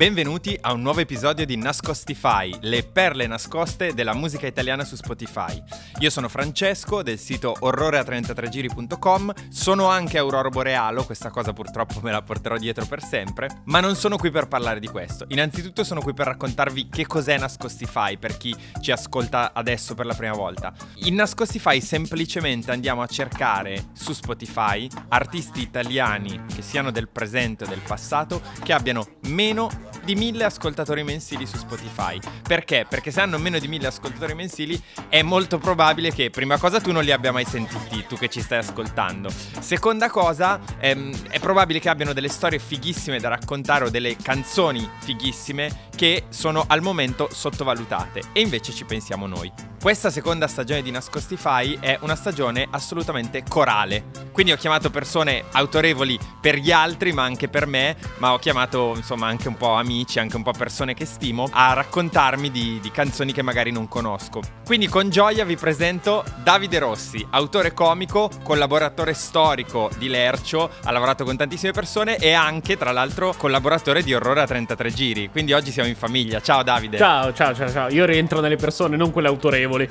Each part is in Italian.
Benvenuti a un nuovo episodio di Nascostify, le perle nascoste della musica italiana su Spotify. Io sono Francesco del sito orrorea33giri.com, sono anche Aurora Borealo, questa cosa purtroppo me la porterò dietro per sempre, ma non sono qui per parlare di questo. Innanzitutto sono qui per raccontarvi che cos'è Nascostify per chi ci ascolta adesso per la prima volta. In Nascostify semplicemente andiamo a cercare su Spotify artisti italiani che siano del presente o del passato che abbiano meno di mille ascoltatori mensili su Spotify. Perché? Perché se hanno meno di mille ascoltatori mensili è molto probabile che prima cosa tu non li abbia mai sentiti, tu che ci stai ascoltando. Seconda cosa, ehm, è probabile che abbiano delle storie fighissime da raccontare o delle canzoni fighissime che sono al momento sottovalutate e invece ci pensiamo noi. Questa seconda stagione di Nascostify è una stagione assolutamente corale. Quindi ho chiamato persone autorevoli per gli altri, ma anche per me, ma ho chiamato insomma anche un po' amici, anche un po' persone che stimo, a raccontarmi di, di canzoni che magari non conosco. Quindi con gioia vi presento Davide Rossi, autore comico, collaboratore storico di Lercio, ha lavorato con tantissime persone e anche, tra l'altro, collaboratore di Orrore a 33 giri. Quindi oggi siamo in famiglia. Ciao Davide. Ciao, ciao, ciao, ciao. Io rientro nelle persone, non quelle autorevoli.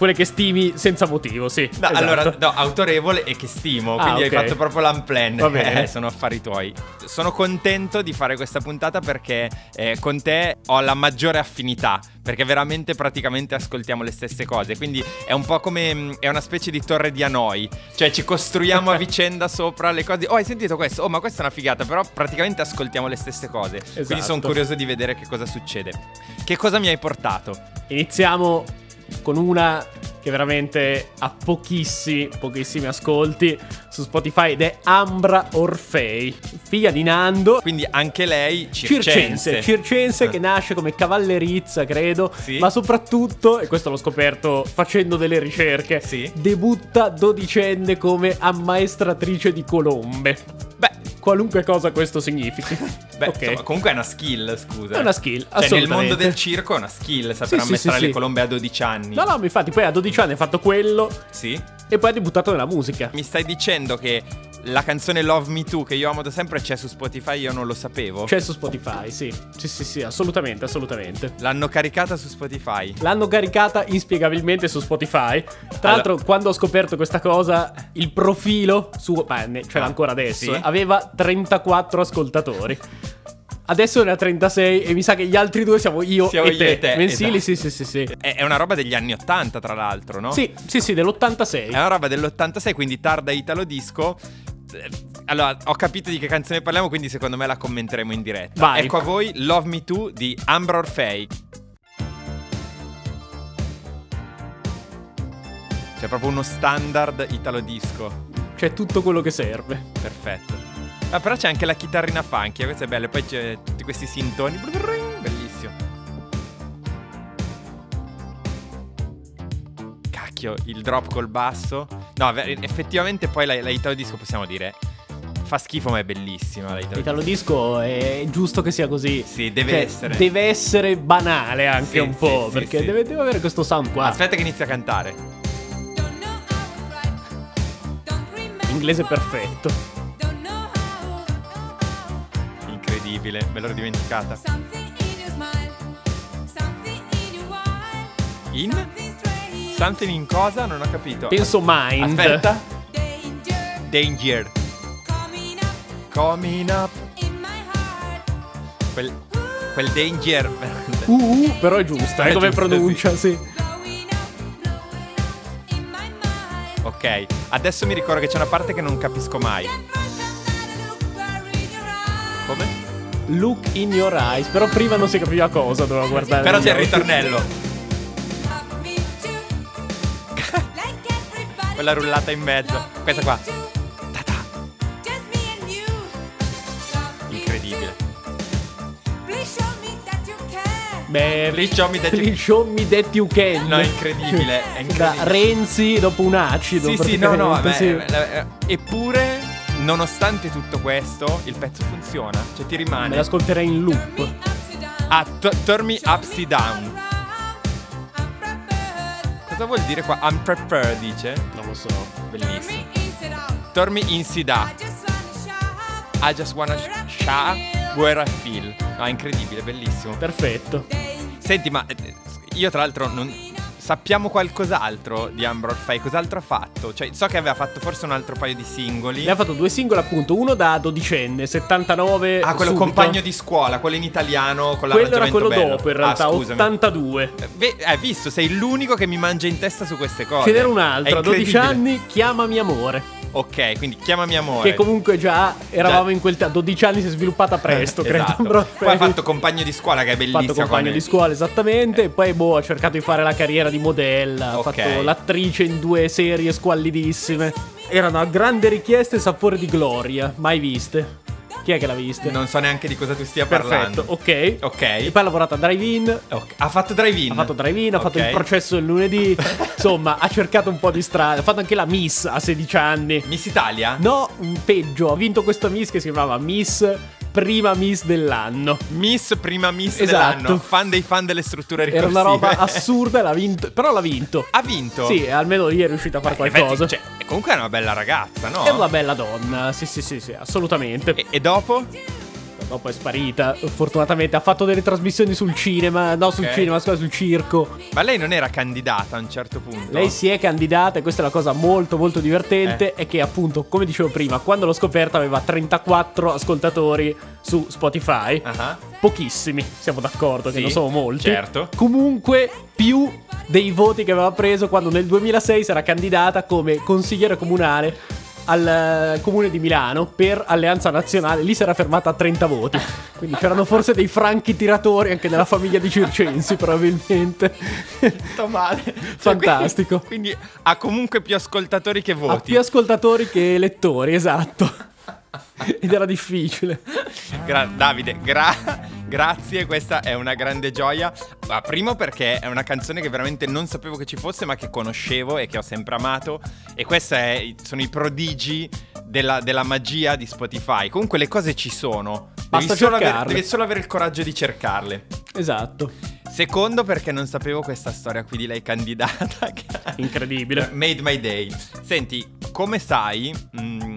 Quelle che stimi senza motivo, sì. No, esatto. allora, no, autorevole e che stimo, Ah, quindi ok. hai fatto proprio l'unplan. Va bene. Eh, sono affari tuoi. Sono contento di fare questa puntata perché eh, con te ho la maggiore affinità. Perché veramente praticamente ascoltiamo le stesse cose. Quindi è un po' come. mh, È una specie di torre di Hanoi. Cioè, ci costruiamo a vicenda sopra le cose. Oh, hai sentito questo? Oh, ma questa è una figata. Però praticamente ascoltiamo le stesse cose. Quindi Esatto. sono curioso di vedere che cosa succede. Che cosa mi hai portato? Iniziamo con una che veramente ha pochissimi, pochissimi ascolti su Spotify ed è Ambra Orfei, figlia di Nando. Quindi anche lei Circense, circense. circense che nasce come cavallerizza, credo, Sì. ma soprattutto, e questo l'ho scoperto facendo delle ricerche, Sì. debutta dodicenne come ammaestratrice di colombe. Beh, Qualunque cosa questo significhi. Beh, ok. insomma, comunque è una skill, scusa. È una skill, Cioè, nel mondo del circo è una skill saper Sì, ammaestrare sì, le sì. colombe a 12 anni. No, no, ma infatti poi a 12 anni ha fatto quello Sì? e poi ha debuttato nella musica. Mi stai dicendo che la canzone Love Me Too che io amo da sempre c'è su Spotify, io non lo sapevo. C'è su Spotify, sì. Sì, sì, sì, assolutamente, assolutamente. L'hanno caricata su Spotify. L'hanno caricata inspiegabilmente su Spotify. Tra Allora- l'altro, quando ho scoperto questa cosa, il profilo su. Beh, ce l'ha Ah, ancora adesso. sì? eh, aveva 34 ascoltatori. Adesso ne ha 36 e mi sa che gli altri due siamo io, Siamo e, io te. e te, Mensili, esatto. sì, sì, sì, sì. È, è una roba degli anni 80, tra l'altro, no? Sì, sì, sì, dell'86. È una roba dell'86, quindi tarda italo disco. Allora, ho capito di che canzone parliamo, quindi secondo me la commenteremo in diretta. Vai. Ecco a voi Love Me Too di Ambra Orfei. C'è proprio uno standard italo disco. C'è tutto quello che serve. Perfetto. Ah, però c'è anche la chitarrina funky, eh, questo è bello. E poi c'è tutti questi sintoni. Bellissimo. Cacchio, il drop col basso. No, effettivamente poi la, la italo disco possiamo dire. Fa schifo, ma è bellissima la italo L'italo disco è giusto che sia così. Sì, deve Cioè, essere. Deve essere banale anche Sì, un po'. sì, perché sì. Deve, deve avere questo sound qua. Aspetta che inizia a cantare. Inglese perfetto. Incredibile, me l'ero dimenticata. In? Something in cosa? Non ho capito. Penso Mind. Aspetta. Danger. Coming up. Quel, quel danger. Uh, uh, però è giusta, È eh, come giusto, pronuncia, sì. ok, adesso mi ricordo che c'è una parte che non capisco mai. Come? Look in your eyes. Però prima non si capiva cosa, doveva guardare. Però c'è il ritornello. Quella rullata in mezzo. Questa qua. Ta-ta. Incredibile. Beh, Please show me that you- please show me that you can. No, è incredibile, è incredibile. Da Renzi dopo un acido. Sì, sì, no, no, praticamente, vabbè, sì. eh, Eppure, nonostante tutto questo, il pezzo funziona. Cioè, ti Me rimane. l'ascolterei in loop. Ah, t- turn me upside down. Cosa vuol dire qua? Unprepared dice? Non lo so. Bellissimo. Turn me inside out. I just wanna sh- shout where I feel. Ah, incredibile, bellissimo. Perfetto. Senti, ma eh, io tra l'altro non... Sappiamo qualcos'altro di Ambro Orfei? Cos'altro ha fatto? Cioè, so che aveva fatto forse un altro paio di singoli. Ne ha fatto due singoli, appunto. Uno da dodicenne, 79. Ah, quello subito. compagno di scuola, quello in italiano con Quello era l'arrangiamento quello bello. dopo, in realtà, Ah, scusami. 82. Eh, beh, hai visto, sei l'unico che mi mangia in testa su queste cose. Ce n'era un altro, a 12 incredibile. anni, Chiamami amore. Ok, quindi chiamami amore. Che comunque già eravamo Già. in quel. A 12 anni si è sviluppata presto, credo. Esatto. Ambro Poi ha fatto compagno di scuola che è Ha bellissimo. fatto compagno di scuola esattamente. E poi, boh, ha cercato di fare la carriera di modella. Ha fatto l'attrice in due serie squallidissime. Erano a grande richiesta e sapore di gloria. Mai viste. Chi è che l'ha viste? Non so neanche di cosa tu stia Perfetto, parlando. ok. Ok. E poi ha lavorato a Drive-In. Ok. Ha fatto drive-in. Ha fatto drive-in, ha fatto Ok. il processo il lunedì. Insomma, ha cercato un po' di strada. Ha fatto anche la Miss a 16 anni. Miss Italia? No, mm, peggio. Ha vinto questa Miss che si chiamava Miss Prima Miss dell'anno. Miss prima Miss Esatto. dell'anno. Fan dei fan delle strutture Era ricorsive. una roba assurda. L'ha vinto. Però l'ha vinto. Ha vinto? Sì, almeno lì è riuscita a fare Eh, qualcosa. beh, cioè, comunque è una bella ragazza, no? È una bella donna. Sì, sì, sì, sì, assolutamente. E, e dopo? Dopo è sparita. Fortunatamente ha fatto delle trasmissioni sul cinema. No, sul Ok. cinema, scusa, sul circo. Ma lei non era candidata a un certo punto? Lei si è candidata e questa è la cosa molto molto divertente Eh. è che appunto, come dicevo prima, quando l'ho scoperta aveva 34 ascoltatori su Spotify. Ah, Pochissimi, siamo d'accordo che Sì, non sono molti. certo. Comunque più dei voti che aveva preso quando nel 2006 si era candidata come consigliere comunale al eh, comune di Milano per Alleanza Nazionale. Lì si era fermata a 30 voti. Quindi c'erano forse dei franchi tiratori anche nella famiglia di Circensi, probabilmente. Sto male. Cioè, Fantastico. Quindi, quindi ha comunque più ascoltatori che Ha voti. più ascoltatori che lettori, esatto. Ed era difficile. Gra- Davide, gra- grazie, questa è una grande gioia. Ma primo perché è una canzone che veramente non sapevo che ci fosse, ma che conoscevo e che ho sempre amato. E questi sono i prodigi della, della magia di Spotify. Comunque le cose ci sono. Basta devi, solo avere, cercarle. devi solo avere il coraggio di cercarle. Esatto. Secondo perché non sapevo questa storia qui di lei candidata. Incredibile. Made my day. Senti, come sai, mm,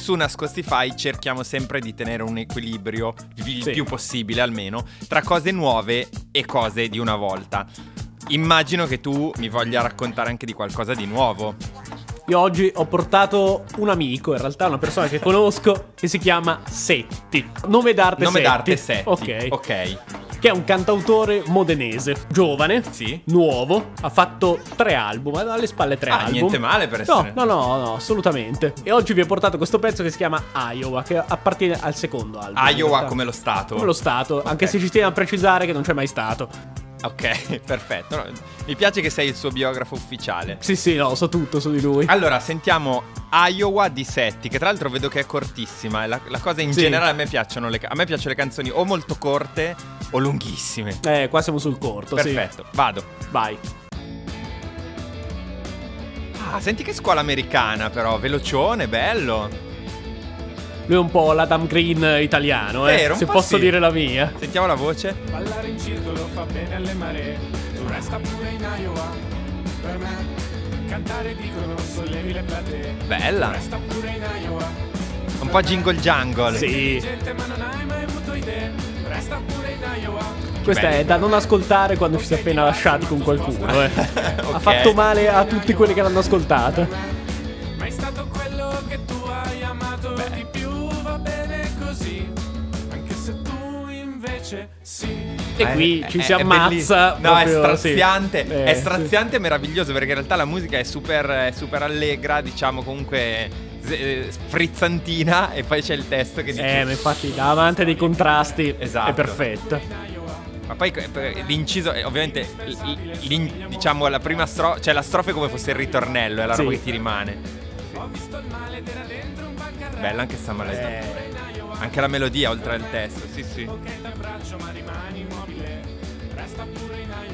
su Nascostify cerchiamo sempre di tenere un equilibrio, il Sì. più possibile almeno, tra cose nuove e cose di una volta. Immagino che tu mi voglia raccontare anche di qualcosa di nuovo. Io oggi ho portato un amico, in realtà una persona che conosco, che si chiama Setti. Nome d'arte Nome Setti. d'arte Setti. Ok. Ok. Che è un cantautore modenese, giovane, Sì. nuovo, ha fatto tre album, ha alle spalle tre Ah, album. niente male per No, essere- no, no, no, assolutamente. E oggi vi ho portato questo pezzo che si chiama Iowa, che appartiene al secondo album. Iowa come lo stato. Come lo Stato, anche Ok. se ci tiene a precisare che non c'è mai stato. Ok, perfetto. No, mi piace che sei il suo biografo ufficiale. Sì, sì, no, so tutto su di lui. Allora, sentiamo Iowa di Setti, che tra l'altro vedo che è cortissima. La, la cosa in Sì. generale a me piacciono le, a me piacciono le canzoni o molto corte o lunghissime. Eh, qua siamo sul corto, Perfetto, vado. sì. Vai. Ah, senti che scuola americana però, velocione, bello. Lui è un po' l'Adam Green italiano, eh. Vero, se po' posso sì. dire la mia. Sentiamo la voce. Ballare in circolo fa bene alle maree Tu resta pure in Iowa Per me Cantare dicono sollevi le platee Bella. Tu resta pure in Iowa Un po' jingle jungle. Sì. Gente ma non hai mai avuto idee Resta pure in Iowa Questa bello. è da non ascoltare quando ci si è appena lasciati con qualcuno, eh. Ok. Ha fatto male a tutti quelli che l'hanno ascoltata. Sì E Eh, qui è- ci è- si è ammazza. belliss- No, è proprio, straziante. Eh, è straziante e meraviglioso perché in realtà la musica è super, è super allegra, diciamo comunque eh, frizzantina. E poi c'è il testo che dice. Eh, ma infatti, da amante dei contrasti Esatto. è perfetta. Ma poi eh, l'inciso, eh, ovviamente, l'in- diciamo la prima strofa, cioè la strofa è come fosse il ritornello, è la Sì. roba che ti rimane. Bella anche sta maledetta. Eh, Anche la melodia oltre al testo, sì sì.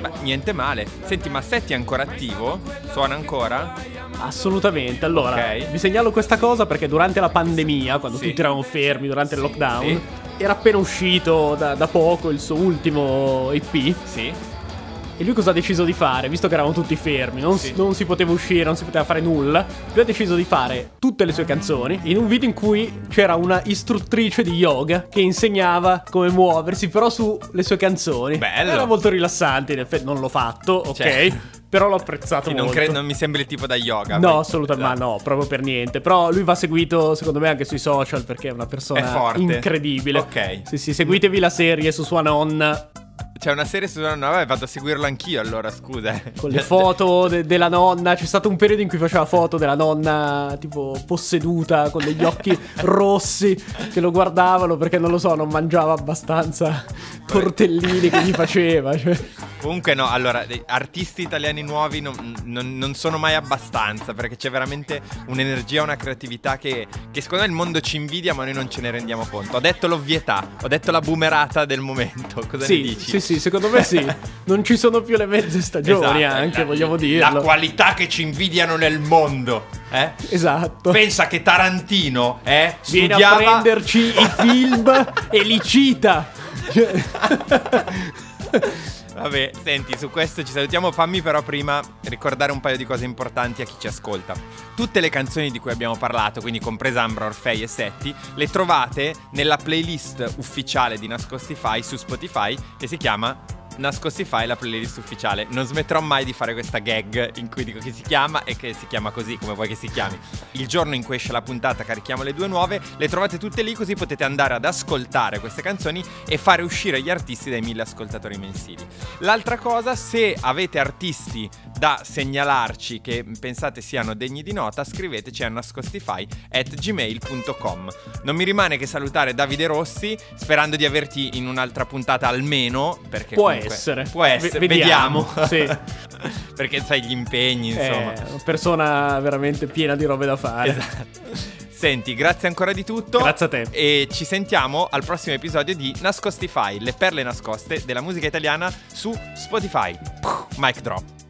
Ma niente male. Senti, ma Setti è ancora attivo? Suona ancora? assolutamente. Allora, Ok. vi segnalo questa cosa perché durante la pandemia, quando Sì. tutti eravamo fermi, durante il lockdown, Sì. era appena uscito da, da poco il suo ultimo EP. Sì. E lui cosa ha deciso di fare? Visto che eravamo tutti fermi, non, Sì. non si poteva uscire, non si poteva fare nulla. Lui ha deciso di fare tutte le sue canzoni in un video in cui c'era una istruttrice di yoga che insegnava come muoversi, però sulle sue canzoni. Bello. Era molto rilassante, in effetti non l'ho fatto, ok? Cioè. Però l'ho apprezzato Sì, non, molto. cre- non mi sembri il tipo da yoga. No, assolutamente Esatto. no, proprio per niente. Però lui va seguito, secondo me, anche sui social perché è una persona È incredibile. Ok. Sì, sì, seguitevi la serie su sua nonna C'è una serie su una vabbè, vado a seguirlo anch'io allora, scusa. con le foto de- della nonna. C'è stato un periodo in cui faceva foto della nonna tipo posseduta con degli occhi rossi che lo guardavano perché non lo so, non mangiava abbastanza tortellini che gli faceva. Cioè. Comunque no, allora, artisti italiani nuovi non, non- non sono mai abbastanza perché c'è veramente un'energia, una creatività che, che secondo me il mondo ci invidia ma noi non ce ne rendiamo conto. Ho detto l'ovvietà, ho detto la boomerata del momento, cosa ne Sì, dici? sì, sì, secondo me sì. Non ci sono più le mezze stagioni Esatto, anche, vogliamo dirlo. La qualità che ci invidiano nel mondo, eh? Esatto. Pensa che Tarantino, eh, Viene a studiava... prenderci i film e li cita. Vabbè, senti, su questo ci salutiamo. Fammi però prima ricordare un paio di cose importanti a chi ci ascolta. Tutte le canzoni di cui abbiamo parlato, quindi compresa Ambra, Orfei e Setti, le trovate nella playlist ufficiale di Nascostify su Spotify che si chiama Nascostify, la playlist ufficiale. Non smetterò mai di fare questa gag in cui dico che si chiama e che si chiama così, come vuoi che si chiami. Il giorno in cui esce la puntata carichiamo le due nuove, le trovate tutte lì così potete andare ad ascoltare queste canzoni e fare uscire gli artisti dai mille ascoltatori mensili. L'altra cosa, se avete artisti da segnalarci che pensate siano degni di nota, scriveteci a nascostify at gmail.com. Non mi rimane che salutare Davide Rossi, sperando di averti in un'altra puntata almeno, perché Può comunque- essere. Può essere, V- vediamo, sì. perché sai gli impegni, insomma. è una persona veramente piena di robe da fare. Esatto. Senti, grazie ancora di tutto. Grazie a te. E ci sentiamo al prossimo episodio di Nascostify, le perle nascoste della musica italiana su Spotify. Puh, Mic drop.